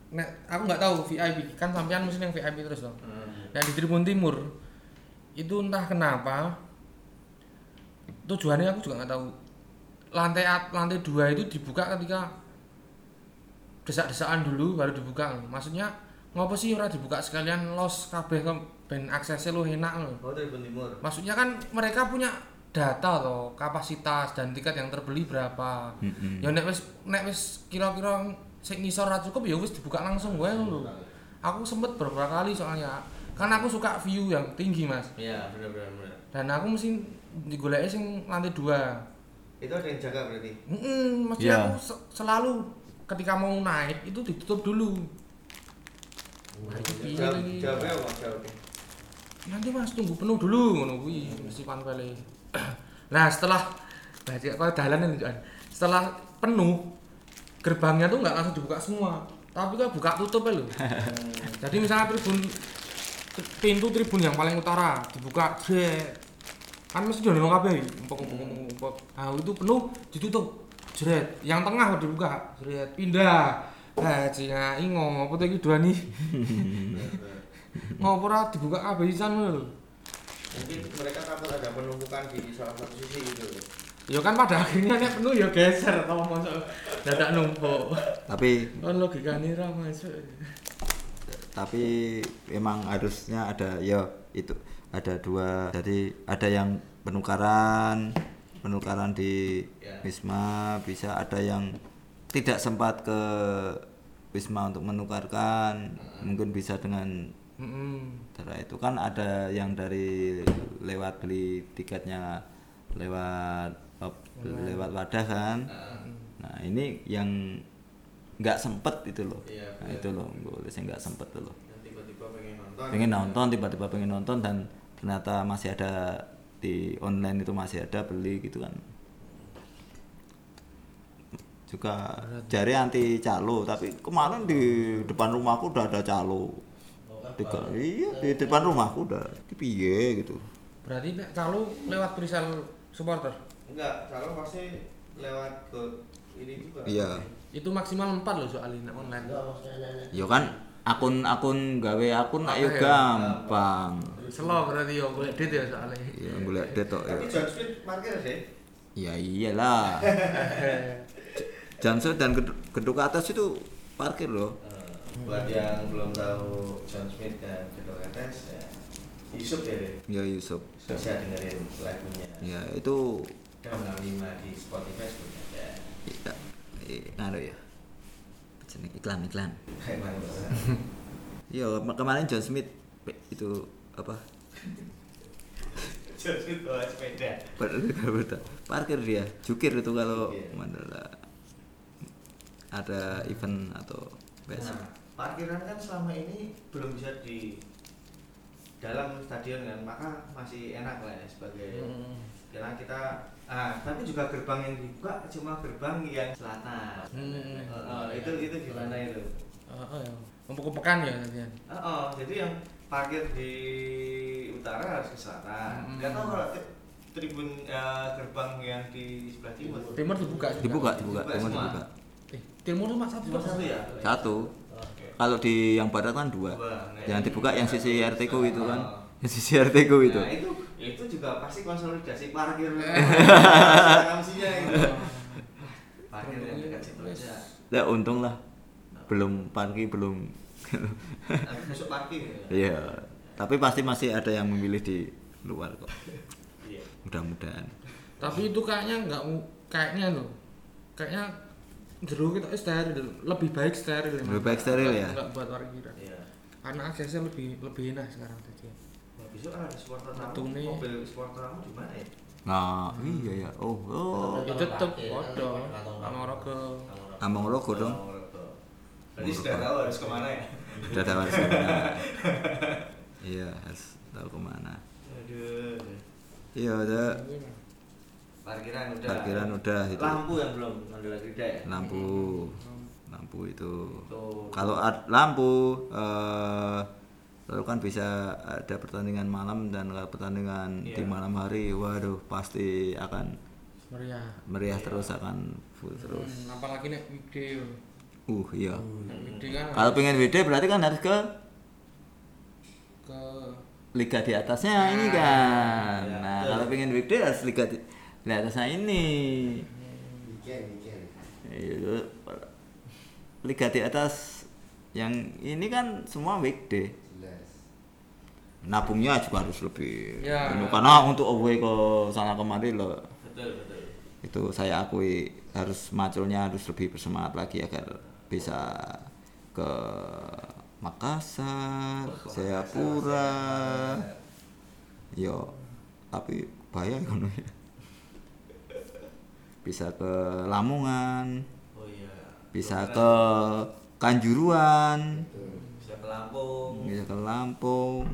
nek aku nggak tahu VIP kan sampean mesti yang VIP terus dong. Hmm. Yang di Tribun Timur itu entah kenapa tujuannya aku juga nggak tahu. Lantai at- lantai dua itu dibuka ketika desak-desakan dulu baru dibuka. Maksudnya ngopo sih ora dibuka sekalian los kabeh ke ben aksesnya lu enak loh. Oh Tribun Timur. Maksudnya kan mereka punya data loh, kapasitas dan tiket yang terbeli berapa. Mm-mm. Ya nek wis nek wis kira-kira sing ngisor ra cukup ya wis dibuka langsung wae lho. aku sempet beberapa kali soalnya kan aku suka view yang tinggi mas Iya, benar benar benar. dan aku mesti digoleki sing lantai dua Itu ada yang jaga berarti. Mm mesti Iya. aku se- selalu ketika mau naik itu ditutup dulu Jawab, iki? jawabnya apa? Jawabnya. nanti mas tunggu penuh dulu ngono kuwi mesti panpele nah setelah baca kau dalan setelah penuh gerbangnya tuh nggak langsung dibuka semua tapi kan buka tutup ya loh jadi misalnya tribun pintu tribun yang paling utara dibuka kan mesti jono kabeh. Empuk empuk empuk empuk nah itu penuh ditutup. Jret. Yang tengah dibuka. Jret. Pindah. Haji ngai ngopo tuh iki dua nih ngopo ora dibuka kabeh isan ngono lho. Mungkin mereka takut ada penumpukan di salah satu sisi gitu. ya kan pada akhirnya nek penuh ya geser tau masuk dadak numpuk. Tapi kan logikane ra masuk. Tapi emang harusnya ada ya itu ada dua jadi ada yang penukaran penukaran di Ya. Wisma bisa ada yang tidak sempat ke Wisma untuk menukarkan mungkin bisa dengan Heeh. cara itu. Kan ada yang dari lewat beli tiketnya lewat op- lewat wadah kan. Nah ini yang nggak sempet itu loh. Iya, nah itu loh boleh saya nggak sempet tuh loh. Yang tiba-tiba pengen nonton. pengen nonton tiba-tiba pengen nonton dan ternyata masih ada di online itu masih ada beli gitu kan. Juga jari anti calo tapi kemarin di depan rumahku udah ada calo. Tiga, iya di depan rumahku udah di piye gitu. Berarti nek calo lewat presale supporter? Enggak, kalau pasti lewat ke ini juga. iya. Itu maksimal 4 loh soalnya online. Ya kan akun-akun gawe akun ayo Oke. gampang. Selo berarti yo golek duit ya soalnya. Ya golek detok ya. Tapi John Smith parkir sih. ya iyalah. Janso dan gedung, gedung atas itu parkir loh. Eh, buat yang belum tahu John Smith dan Kedok Ates ya Yusuf ya deh. ya Yusuf. Bisa dengerin lagunya. Ya itu Jam 65 di Spotify sebutnya ya ya, eh, ngaruh ya jeneng iklan iklan. Iya kema- kemarin John Smith itu apa? John Smith bawa sepeda. Ber- parkir dia jukir itu kalau. Mandala. Ada event atau biasa Nah, parkiran kan selama ini belum bisa di dalam stadion kan maka masih enak lah ya sebagai Hmm. karena kita ah tapi juga gerbang yang dibuka cuma gerbang yang selatan Hmm. Eh, eh, itu itu gimana itu Heeh ya. Empuk-empukan ya nanti. Oh, oh, jadi yang parkir di utara harus ke selatan. Hmm. Nggak tahu kalau tri- tribun eh, gerbang yang di sebelah timur. Timur dibuka juga. dibuka dibuka Dibuka timur semua. dibuka Eh, timur cuma satu. Cuma satu ya? satu Oke. kalau di yang barat kan dua Dua. Nah, yang dibuka yang sisi RT ku itu kan Oh. yang sisi RT ku itu Nah, itu itu juga pasti konsolidasi parkir. Kamsinya itu. Parkir yang dekat situ aja. ya untung lah belum parkir belum Nanti besok parkir. ya. iya tapi pasti masih ada yang memilih di luar kok Iya. mudah-mudahan Tapi itu kayaknya enggak kayaknya loh. Kayaknya jeruk kita steril lebih baik steril ya, Lebih baik steril ya? Enggak buat parkiran. Iya. Karena aksesnya lebih lebih enak sekarang jadi. Besok kan ada supporter tamu. Mobil supporter tamu di mana ya? nah iya ya oh oh Ya tetep podo. Amorogo. Ambang Rogo dong. Berarti sudah tahu harus ke mana ya? udah tahu harus ke mana iya harus tahu ke mana Aduh. iya udah Parkiran udah. Parkiran udah, itu. Lampu yang belum Mandala Grida ya? lampu lampu itu kalau lampu eh lalu kan bisa ada pertandingan malam dan pertandingan di Iya. malam hari waduh pasti akan Meriah. meriah terus akan full terus Hmm, apalagi nek weekday. yo. uh iya weekday kan kalau pengen WD berarti kan harus ke ke liga di atasnya ini kan iya, nah betul. kalau pengen weekday harus liga di, di atasnya ini Weekend, weekend. Iya, liga di atas yang ini kan semua weekday. Nabungnya juga harus lebih Ya. anu, karena untuk away ke sana kemari loh Betul, betul. itu saya akui harus maculnya harus lebih bersemangat lagi agar bisa ke Makassar, Jayapura. Yo, tapi bahaya ngono ya. Bisa ke Lamongan, oh iya bisa ke Kanjuruan, bisa ke Lampung bisa ke Lampung,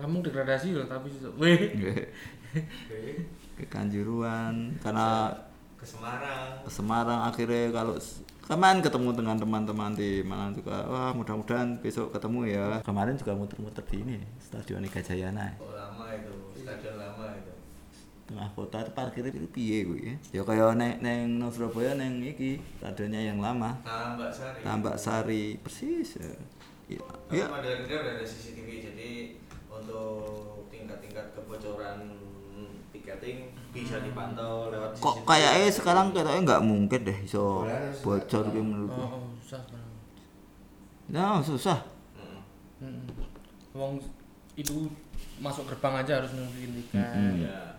Lampung degradasi loh tapi weh. Ke Kanjuruan karena ke Semarang. Ke Semarang akhirnya kalau kemarin ketemu dengan teman-teman di Malang juga wah mudah-mudahan besok ketemu ya. Kemarin juga muter-muter di ini Stadion Gajayana oh lama itu stadion lama itu. Tengah kota itu parkirnya itu piye gue ya? Ya kayak neng neng nang Surabaya neng iki stadionnya yang lama. Tambak Sari. Tambak Sari persis ya. Ya, ya. Indah udah ada CCTV jadi untuk tingkat-tingkat kebocoran tiketing bisa dipantau lewat kok kayaknya sekarang kayaknya nggak mungkin deh so bocor gitu menurutku oh, oh susah sekarang nah susah Mm-mm. Mm-mm. Wong itu masuk gerbang aja harus nunjukin tiket. Ya.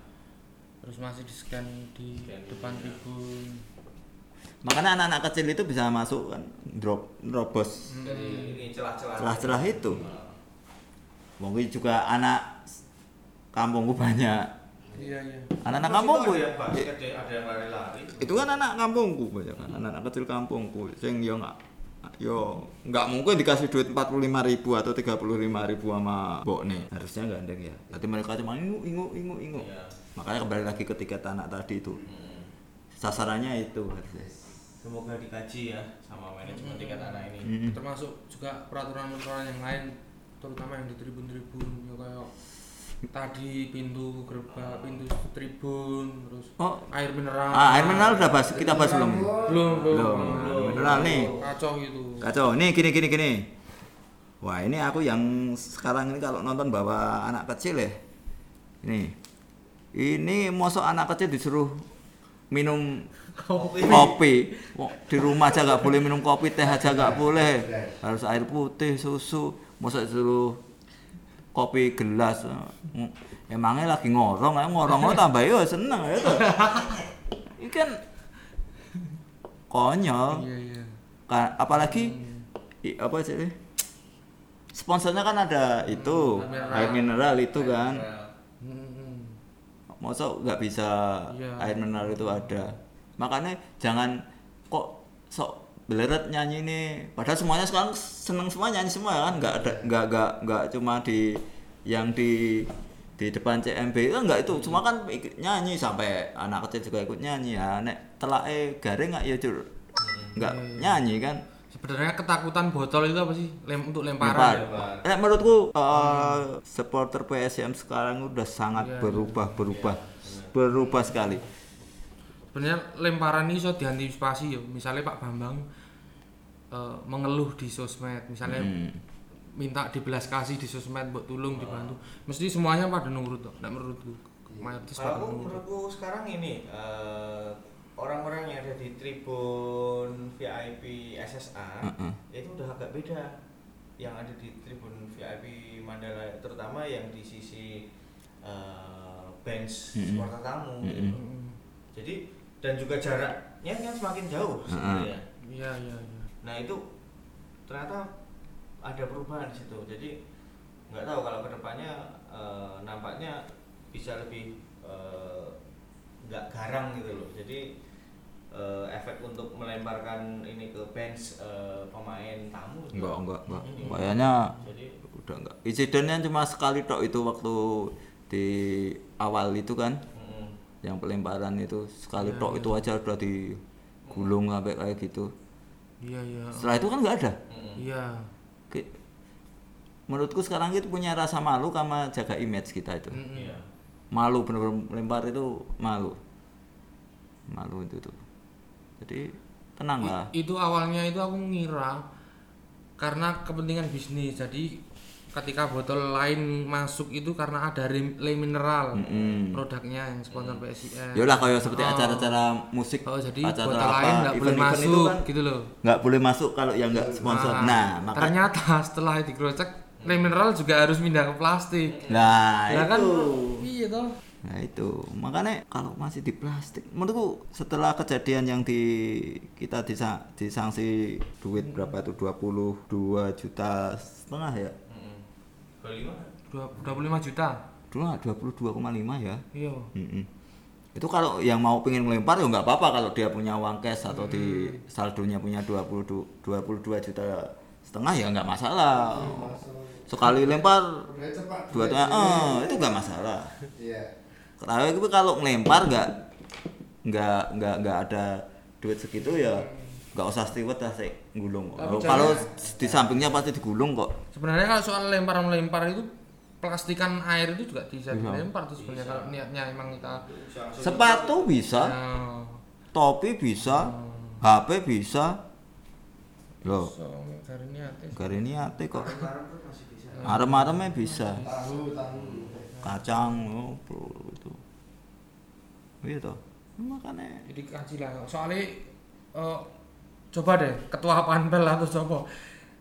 terus masih di scan di depan ya. tribun makanya anak-anak kecil itu bisa masuk kan drop nerobos Jadi ini celah-celah. Celah-celah itu. Mungkin juga anak kampungku banyak. iya iya Anak-anak kampungku. ya. yang basket, ada- ada yang lari-lari. Itu kan anak kampungku banyak kan. Anak-anak kecil kampungku sing yo nggak yo nggak mungkin dikasih duit 45.000 ribu atau 35.000 ribu sama Mbok nih harusnya gandeng ya tapi mereka cuma ingu ingu ingu ingu Iya. makanya kembali lagi ke tiket anak tadi itu Mm. sasarannya itu harusnya Semoga dikaji ya sama manajemen tiket anak ini. Mm. termasuk juga peraturan-peraturan yang lain terutama yang di tribun-tribun ya kayak tadi pintu gerbang pintu tribun terus oh. air mineral. Ah, air mineral udah bahas kita bahas belum? Belum belum. Belum, mineral nih. Kacau gitu. Kacau, nih gini gini gini. Wah ini aku yang sekarang ini kalau nonton bawa anak kecil ya. Ini, ini mosok anak kecil disuruh minum kopi. Wah, Di rumah aja nggak boleh minum kopi, teh aja nggak boleh. Harus air putih, susu. Mosok disuruh kopi gelas. Hmm, Emangnya lagi ngorong, ngorong lo tambah yo seneng ya tuh. Ini kan konyol iya iya Ka- apalagi i- apa sih sponsornya kan ada itu mineral. air mineral itu kan Hmm, masa nggak bisa Iya. air mineral itu ada makanya jangan kok sok beleret nyanyi nih padahal semuanya sekarang seneng semua nyanyi semua kan? Nggak ada nggak nggak nggak cuma di yang di di depan CMB itu nggak itu. Cuma kan ikut nyanyi. Sampai anak kecil juga ikut nyanyi. Ya nek telak garing nggak? Ya cur nggak nyanyi kan? Sebenarnya ketakutan botol itu apa sih? Lem, untuk Lempar. lemparan Lempar. Eh, menurutku eh, supporter PSM sekarang udah sangat Iya, berubah berubah berubah sekali. Sebenarnya lemparan ini bisa diantisipasi ya misalnya Pak Bambang eh, mengeluh di sosmed misalnya Hmm. minta dibelas kasih di sosmed buat tulung dibantu mesti semuanya pada nurut kok nggak menurutku mayoritas pada nurut menurutku sekarang ini eh, orang-orang yang ada di tribun VIP SSA Heeh. itu udah agak beda. Yang ada di tribun VIP Mandala terutama yang di sisi eh, bench Mm-mm. supporter tamu. Mm-mm. gitu. Mm, Jadi dan juga jaraknya kan semakin jauh sebenarnya. iya iya iya Nah itu ternyata ada perubahan di situ. Jadi nggak tahu kalau ke depannya eh, nampaknya bisa lebih eh, nggak garang gitu loh. Jadi eh, efek untuk melemparkan ini ke bench eh, pemain tamu Enggak enggak enggak. ini. Kayaknya Jadi udah enggak. Insidennya cuma sekali tok itu waktu di awal itu kan mm, yang pelemparan itu sekali Iya, tok iya. itu aja udah digulung sampai kayak gitu. iya iya Setelah itu kan nggak ada. mm, iya Menurutku sekarang itu punya rasa malu sama jaga image kita itu. Mm, iya. malu bener-bener lempar itu malu malu itu tuh jadi tenang lah I- itu awalnya itu aku ngira karena kepentingan bisnis jadi ketika botol lain masuk itu karena ada le mineral. Mm-mm. produknya yang sponsor PSIM ya kayak seperti Oh. acara-acara musik oh jadi acara botol apa, lain nggak boleh masuk itu kan gitu loh. nggak boleh masuk kalau yang nggak sponsor. Nah, maka ternyata setelah dikerocek le mineral juga harus pindah ke plastik. Nah kan itu. iya toh. Nah itu. Makanya kalau masih di plastik, menurutku setelah kejadian yang di kita disa, disanksi duit berapa itu? 22 juta setengah ya? Mm-mm. Kelima? Dua- 25 juta. Dulu nggak 22,5 ya? Iya. Mm-mm. Itu kalau yang mau pengen melempar ya nggak apa-apa kalau dia punya uang cash atau di saldonya punya 22 22 juta setengah ya nggak masalah. Sekali lempar dua udah eh, jadi. itu nggak masalah. Iya. Tapi kalau ngelempar nggak nggak nggak nggak ada duit segitu ya nggak usah steward lah sih gulung. Tapi Kalau di sampingnya pasti digulung kok. Sebenarnya kalau soal lempar melempar itu plastikan air itu juga bisa dilempar tuh sebenarnya kalau niatnya emang kita Sepatu bisa, Nah, topi bisa, HP bisa. Loh, so, dari niatnya gari niate kok. Arem-aremnya bisa. Tahu, tahu. Kacang oh, bro, itu. Iya toh. Makanya jadi kaji lah soalnya eh, coba deh ketua panpel atau coba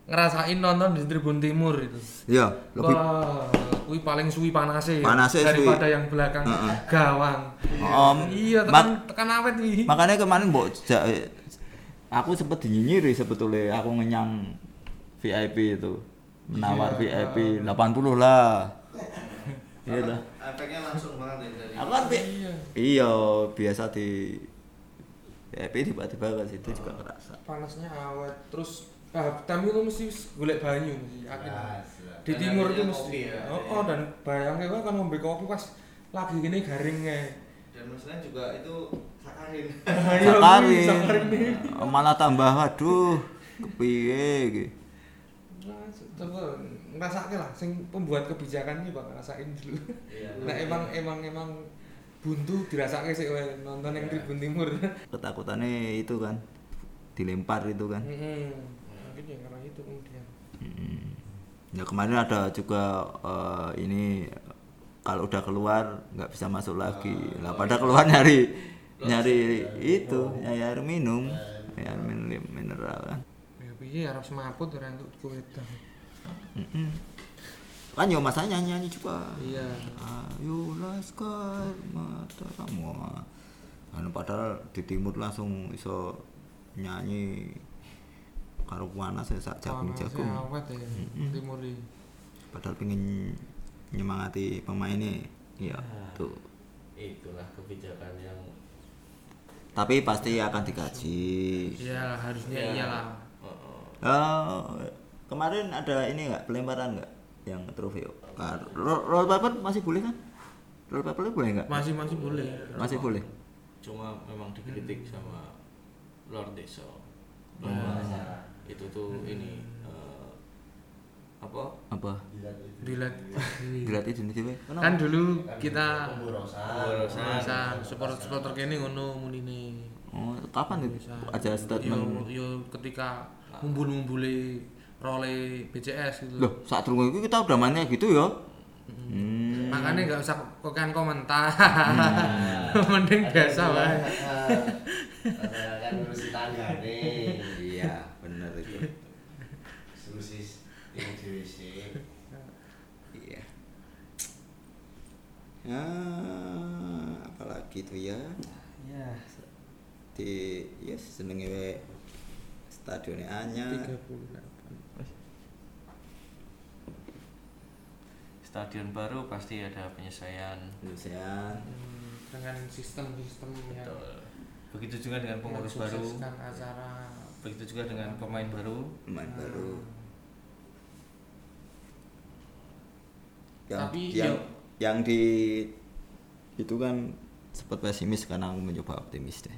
ngerasain nonton di Tribun Timur itu. Iya lebih wah kui paling suwi panasnya Panasnya suwi. daripada yang belakang. Heeh. gawang. Om, iya mak- tekan tekan awet nih makanya kemarin mbok ja- aku sempet dinyinyiri sebetulnya aku ngenyang VIP itu. Menawar Iya. VIP 80 lah. Iya toh. Efeknya langsung banget ya dari aku kan iya. Iya biasa di VIP tiba-tiba ke situ juga kerasa panasnya awet. Terus ah, tamu itu mesti golek banyu mesti yakin. Jelas, di timur itu mesti. ya, oh, oh dan bayangnya gua kan ngombe kopi pas lagi gini garingnya. Dan maksudnya juga itu sakarin. Ayo, Sakarin. sakarin. Nih. malah tambah waduh kepiye gitu. Nah, coba ngerasake lah sing pembuat kebijakannya bang ngerasain dulu. Iya. nah emang emang emang buntu dirasake sih nonton yang Tribun Timur ketakutannya itu kan dilempar itu kan Mm-mm. mungkin ya karena itu kemudian Hmm. Ya kemarin ada juga eh, ini kalau udah keluar nggak bisa masuk lagi. Lah pada keluar nyari nyari itu, nyari air minum, air minum mineral kan. ya piye harus semaput orang untuk kuwedan Mm-mm. Kan yo masa nyanyi nyanyi juga. iya Ayo laskar Mataram anu padahal di timur langsung iso nyanyi karo panas ya sak jagung Panasnya jagung. awet ya timur padahal pengen nyemangati pemainnya iya Ah. tuh itulah kebijakan yang tapi pasti akan dikaji iya harusnya Ya. iyalah. Eh, kemarin ada ini nggak pelemparan nggak yang trofeo. Nah, roll, paper masih boleh kan? Roll paper boleh nggak? Masih masih boleh. Masih boleh? Cuma memang dikritik sama Lord Deso Oh. bahwa itu tuh ini eh, apa? Apa? Dilat. Ini sih kenapa? Kan dulu kita Pemborosan. Pemborosan. Pemborosan. Supporter supporter kene ngono munine. Oh kapan itu ada yo statement. Yo ketika ngumpul-ngumpule role BCS gitu loh saat tunggu itu kita udah mainnya gitu ya hmm. makanya nggak usah kokan komentar mending biasa wae kan ngurusi tangga nih. iya benar itu Solusi yang diwisi. Iya. Ya, apalagi tuh ya ya di ya senenge we stadionnya anyar. 38 stadion baru pasti ada penyesuaian Lusian. Hmm, dengan sistem-sistem yang Betul. begitu juga dengan pengurus baru acara begitu juga dengan pemain baru pemain Hmm. baru. Yang, Tapi yang, yo- yang di itu kan sempat pesimis karena aku mencoba optimis deh.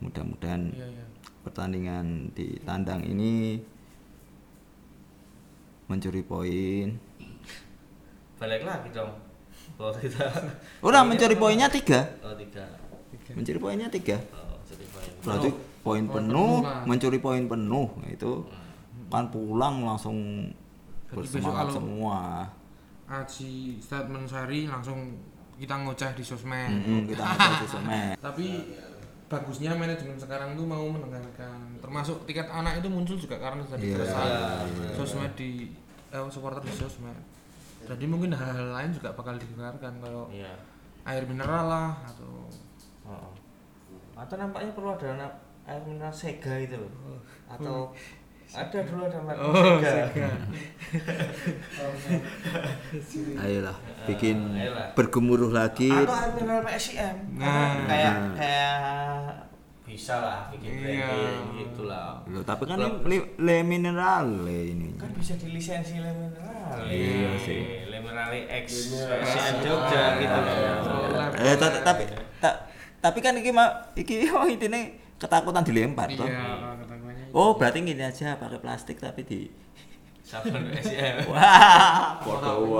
Mudah-mudahan iya iya pertandingan di tandang ini mencuri poin. Balik lagi dong bahwa kita Udah mencuri poinnya tiga. oh tiga Mencuri poinnya tiga. oh jadi poin Berarti poin Poin penuh, penuh lah. mencuri poin penuh Nah, itu kan pulang langsung bersemangat semua. Aji statement Sari langsung kita ngoceh di sosmed Mm-mm, kita ngecek di sosmed. tapi bagusnya manajemen sekarang tuh mau mendengarkan termasuk tiket anak itu muncul juga karena sudah Iya, dikeresahan iya. sosmed di eh, supporter di sosmed jadi mungkin hal-hal lain juga bakal didengarkan kalau iya air mineral lah atau Oh. Atau nampaknya perlu ada air mineral Sega itu loh. Atau ada dulu ada merek oh Sega. sega Ayolah, bikin Eh, ayolah. bergemuruh lagi. Atau air mineral PSIM. Nah. kayak Nah. kayak bisa lah bikin Iya. branding gitu lah. Loh, tapi kan Klub- ini le, le mineral le ini. kan bisa dilisensi le mineral. Iya sih. Le mineral X PSIM Jogja gitu loh. Eh, ta- tapi ta- tapi kan iki mah iki oh intine ketakutan dilempar toh. iya katakannya Oh, berarti gini aja pakai plastik tapi di Sabun PSIM. Wah, podo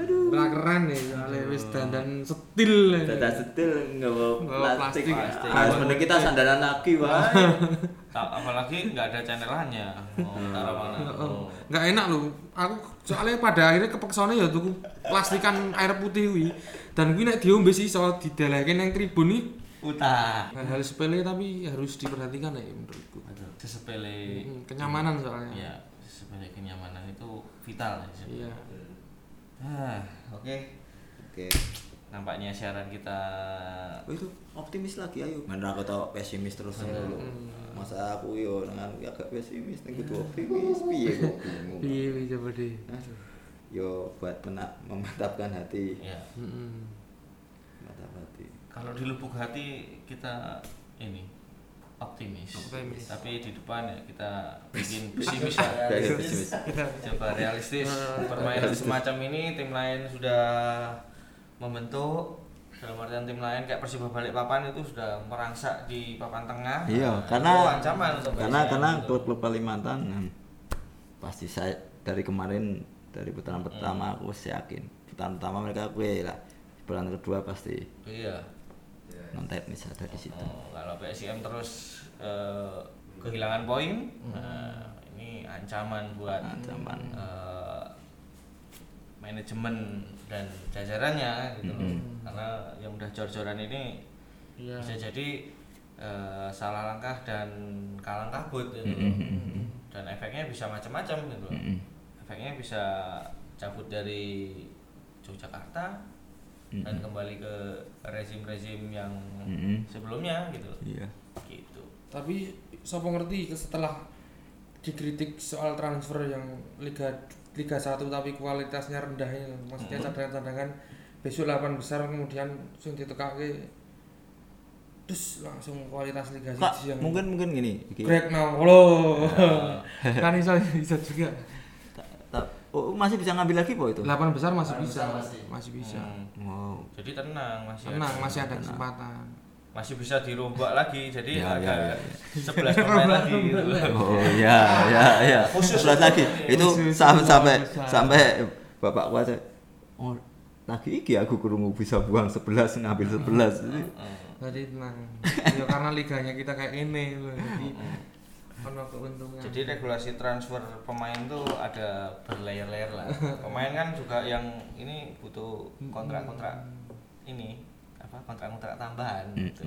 wae. Ora keren nih soalnya wis dandan setil Dada setil nggak bawa Nggak plastik. Harus mending kita sandaran lagi, wah. Ta- apalagi nggak ada channelannya. Oh, taruh mana? Oh. nggak enak loh aku soalnya pada akhirnya kepeksone ya tuku plastikan air putih wi dan gue nek diombe sih so didelekin yang tribun nih Utah. hal-hal sepele tapi harus diperhatikan ya menurutku Sesepele Hmm, kenyamanan soalnya ya sesepele kenyamanan itu vital ya. iya Ah, oke. Oke. Nampaknya siaran kita Oh itu optimis lagi ayo. Mana aku tau pesimis terus dulu. Masa aku yo dengan agak pesimis ning kudu optimis piye kok bingung. iya iya, coba deh Aduh. Yo buat mena- memantapkan hati. ya Mm-mm. Mantap hati. kalau di lubuk hati kita ini optimis. Optimis. Tapi di depan ya kita bikin pesimis ya. Biar pesimis. Coba realistis permainan semacam ini tim lain sudah membentuk dalam artian tim lain kayak Persiba Balikpapan itu sudah merangsak di papan tengah. Iya, Nah, karena itu ancaman untuk karena karena klub-klub Kalimantan hmm, pasti saya dari kemarin dari putaran pertama aku wis yakin putaran pertama mereka gue lah putaran kedua pasti Iya. Non teknis ada di situ Oh, kalau PSIM terus eh, kehilangan poin, nah, ini ancaman buat Ancaman. eh, manajemen dan jajarannya gitu loh. Karena yang udah jor-joran ini iya bisa jadi eh, salah langkah dan kalang kabut gitu loh. Dan efeknya bisa macam-macam gitu loh. Efeknya bisa cabut dari Yogyakarta dan kembali ke rezim-rezim yang Mm-mm. sebelumnya gitu loh. iya. Gitu. tapi siapa ngerti setelah dikritik soal transfer yang Liga Liga 1 tapi kualitasnya rendah ini maksudnya cadangan-cadangan besok 8 besar kemudian sing ditekake terus langsung kualitas Liga 1 yang mungkin mungkin gini break now halo kan bisa bisa juga oh, masih bisa ngambil lagi po itu? 8 besar masih Delapan bisa. besar masih. masih bisa. Hmm. wow. Jadi tenang masih tenang ada, masih ada kesempatan. Masih bisa dirombak lagi. Jadi Ya, ya, ada ya, 11 pemain lagi gitu. oh ya ya ya. Khusus Sebelas untuk lagi. ini. itu sampai sampai sampai bapak gua aja oh lagi iki aku kurungu bisa buang 11 ngambil 11 Jadi, jadi tenang. Ya karena liganya kita kayak ini loh. Jadi ono keuntungan Jadi regulasi transfer pemain tuh ada berlayer-layer lah. Pemain kan juga yang ini butuh kontrak-kontrak ini apa kontrak-kontrak tambahan gitu.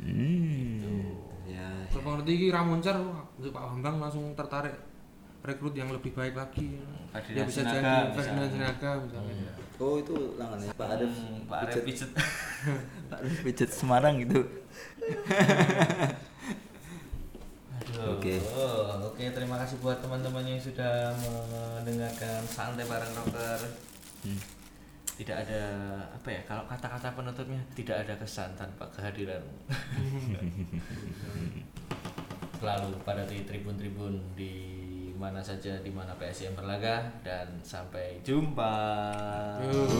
hmm. ya Siapa ngerti ini Ramoncar, Pak Bambang langsung tertarik rekrut yang lebih baik lagi. Ferdinand Dia bisa jadi bisa. Ferdinand Sinaga misalnya. oh itu langannya Pak Arif Hmm, Pak Arif pijet. Pak Arif pijet Semarang gitu Oke. Oh, Oke, terima kasih buat teman-teman yang sudah mendengarkan santai bareng rocker. Hmm. Tidak ada apa ya? Kalau kata-kata penutupnya tidak ada kesan tanpa kehadiran. Selalu pada di tribun-tribun di mana saja di mana PSM berlaga dan sampai jumpa. Cinta